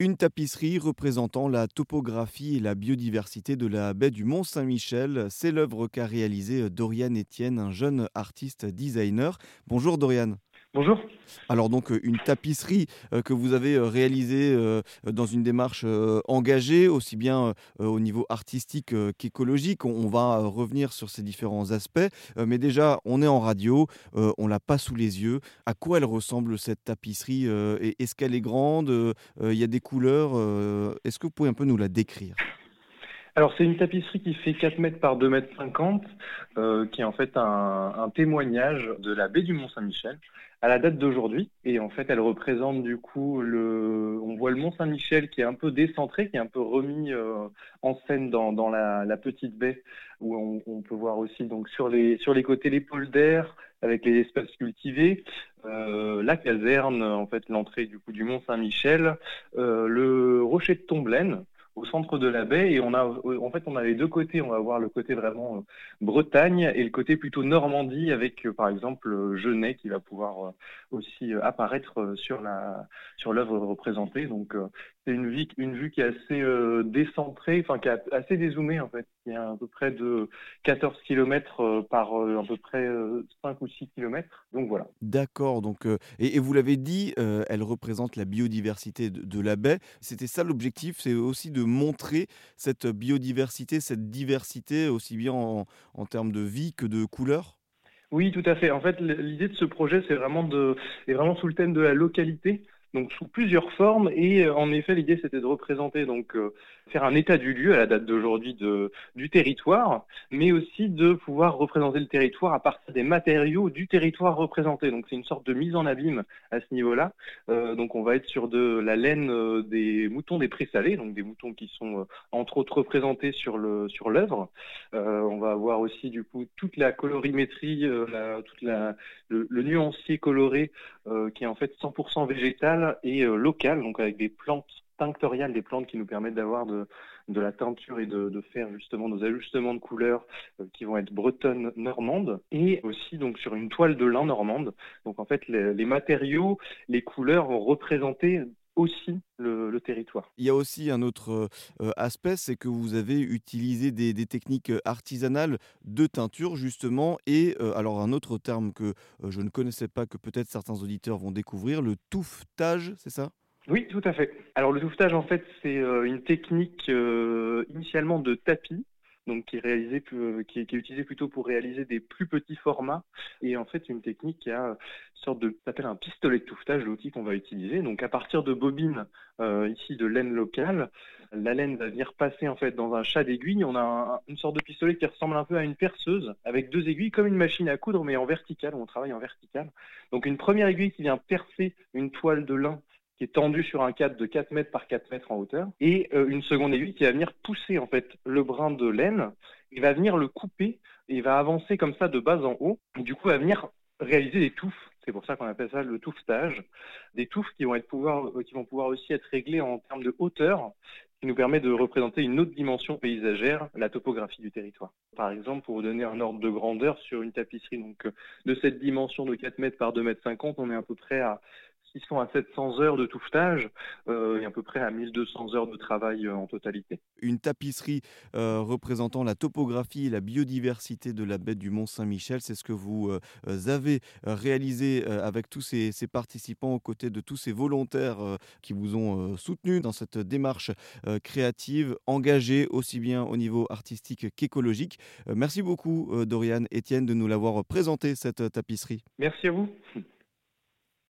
Une tapisserie représentant la topographie et la biodiversité de la baie du Mont-Saint-Michel, c'est l'œuvre qu'a réalisée Dorian Etienne, un jeune artiste designer. Bonjour Dorian. Bonjour. Alors donc euh, une tapisserie euh, que vous avez euh, réalisée dans une démarche engagée, aussi bien au niveau artistique qu'écologique. On va revenir sur ces différents aspects. Mais déjà, on est en radio, on l'a pas sous les yeux. À quoi elle ressemble cette tapisserie Est-ce qu'elle est grande Il y a des couleurs Est-ce que vous pouvez un peu nous la décrire? Alors c'est une tapisserie qui fait 4 mètres par 2 mètres 50, qui est en fait un, témoignage de la baie du Mont-Saint-Michel à la date d'aujourd'hui. Et en fait, elle représente du coup le, on voit le Mont Saint-Michel qui est un peu décentré, qui est un peu remis euh, en scène dans, la, petite baie, où on, peut voir aussi donc sur les sur les côtés les d'air avec les espaces cultivés, euh, la caserne, en fait l'entrée du coup du Mont Saint-Michel, euh, le rocher de Tomblaine au centre de la baie et on a en fait on a les deux côtés. On va voir le côté vraiment euh, Bretagne et le côté plutôt Normandie avec euh, par exemple euh, Genet qui va pouvoir aussi apparaître sur la sur l'œuvre représentée. Donc c'est une vue une vue qui est assez décentrée enfin qui est assez dézoomée en fait qui est à peu près de 14 km par à peu près 5 ou 6 km donc voilà. D'accord donc et, vous l'avez dit elle représente la biodiversité de, de la baie. C'était ça l'objectif c'est aussi de montrer cette biodiversité, cette diversité, aussi bien en, en termes de vie que de couleurs? Oui, tout à fait. En fait, l'idée de ce projet, c'est vraiment de, est vraiment sous le thème de la localité donc sous plusieurs formes. Et euh, en effet, l'idée c'était de représenter, donc euh, faire un état du lieu à la date d'aujourd'hui du territoire, mais aussi de pouvoir représenter le territoire à partir des matériaux du territoire représenté. Donc c'est une sorte de mise en abîme à ce niveau-là. Euh, donc on va être sur de la laine des moutons des présalés, donc des moutons qui sont entre autres représentés sur sur l'œuvre. on va avoir aussi du coup toute la colorimétrie, toute la, le, le nuancier coloré qui est en fait 100% végétal et euh, local, donc avec des plantes tinctoriales, des plantes qui nous permettent d'avoir de, la teinture et de, de, faire justement nos ajustements de couleurs euh, qui vont être bretonnes normandes, et aussi donc sur une toile de lin normande. Donc en fait, les, matériaux, les couleurs vont représenter aussi le, le, territoire. Il y a aussi un autre euh, aspect, c'est que vous avez utilisé des, des, techniques artisanales de teinture justement, et alors un autre terme que je ne connaissais pas, que peut-être certains auditeurs vont découvrir, le touffetage, c'est ça? Oui, tout à fait. Alors le touffetage, en fait, c'est une technique initialement de tapis, donc qui est réalisé est, utilisé plutôt pour réaliser des plus petits formats. Et en fait une technique qui a une sorte de s'appelle un pistolet de touffetage l'outil qu'on va utiliser. Donc à partir de bobines euh, ici de laine locale la laine va venir passer en fait dans un chat d'aiguille. On a une sorte de pistolet qui ressemble un peu à une perceuse avec deux aiguilles comme une machine à coudre mais en vertical on travaille en vertical. Donc une première aiguille qui vient percer une toile de lin qui est tendu sur un cadre de 4 mètres par 4 mètres en hauteur, et euh, une seconde aiguille qui va venir pousser en fait le brin de laine, il va venir le couper, et va avancer comme ça de bas en haut, du coup va venir réaliser des touffes. C'est pour ça qu'on appelle ça le touffetage. Des touffes qui vont, être pouvoir, qui vont pouvoir aussi être réglées en termes de hauteur, qui nous permet de représenter une autre dimension paysagère, la topographie du territoire. Par exemple, pour vous donner un ordre de grandeur sur une tapisserie donc de cette dimension de 4 mètres par 2 mètres 50, on est à peu près à 600 à 700 heures de touffetage euh, et à peu près à 1200 heures de travail euh, en totalité. Une tapisserie euh, représentant la topographie et la biodiversité de la baie du Mont-Saint-Michel, c'est ce que vous avez réalisé avec tous ces, ces, participants aux côtés de tous ces volontaires qui vous ont soutenu dans cette démarche créative, engagée aussi bien au niveau artistique qu'écologique. merci beaucoup Dorian Etienne de nous l'avoir présenté cette tapisserie. Merci à vous.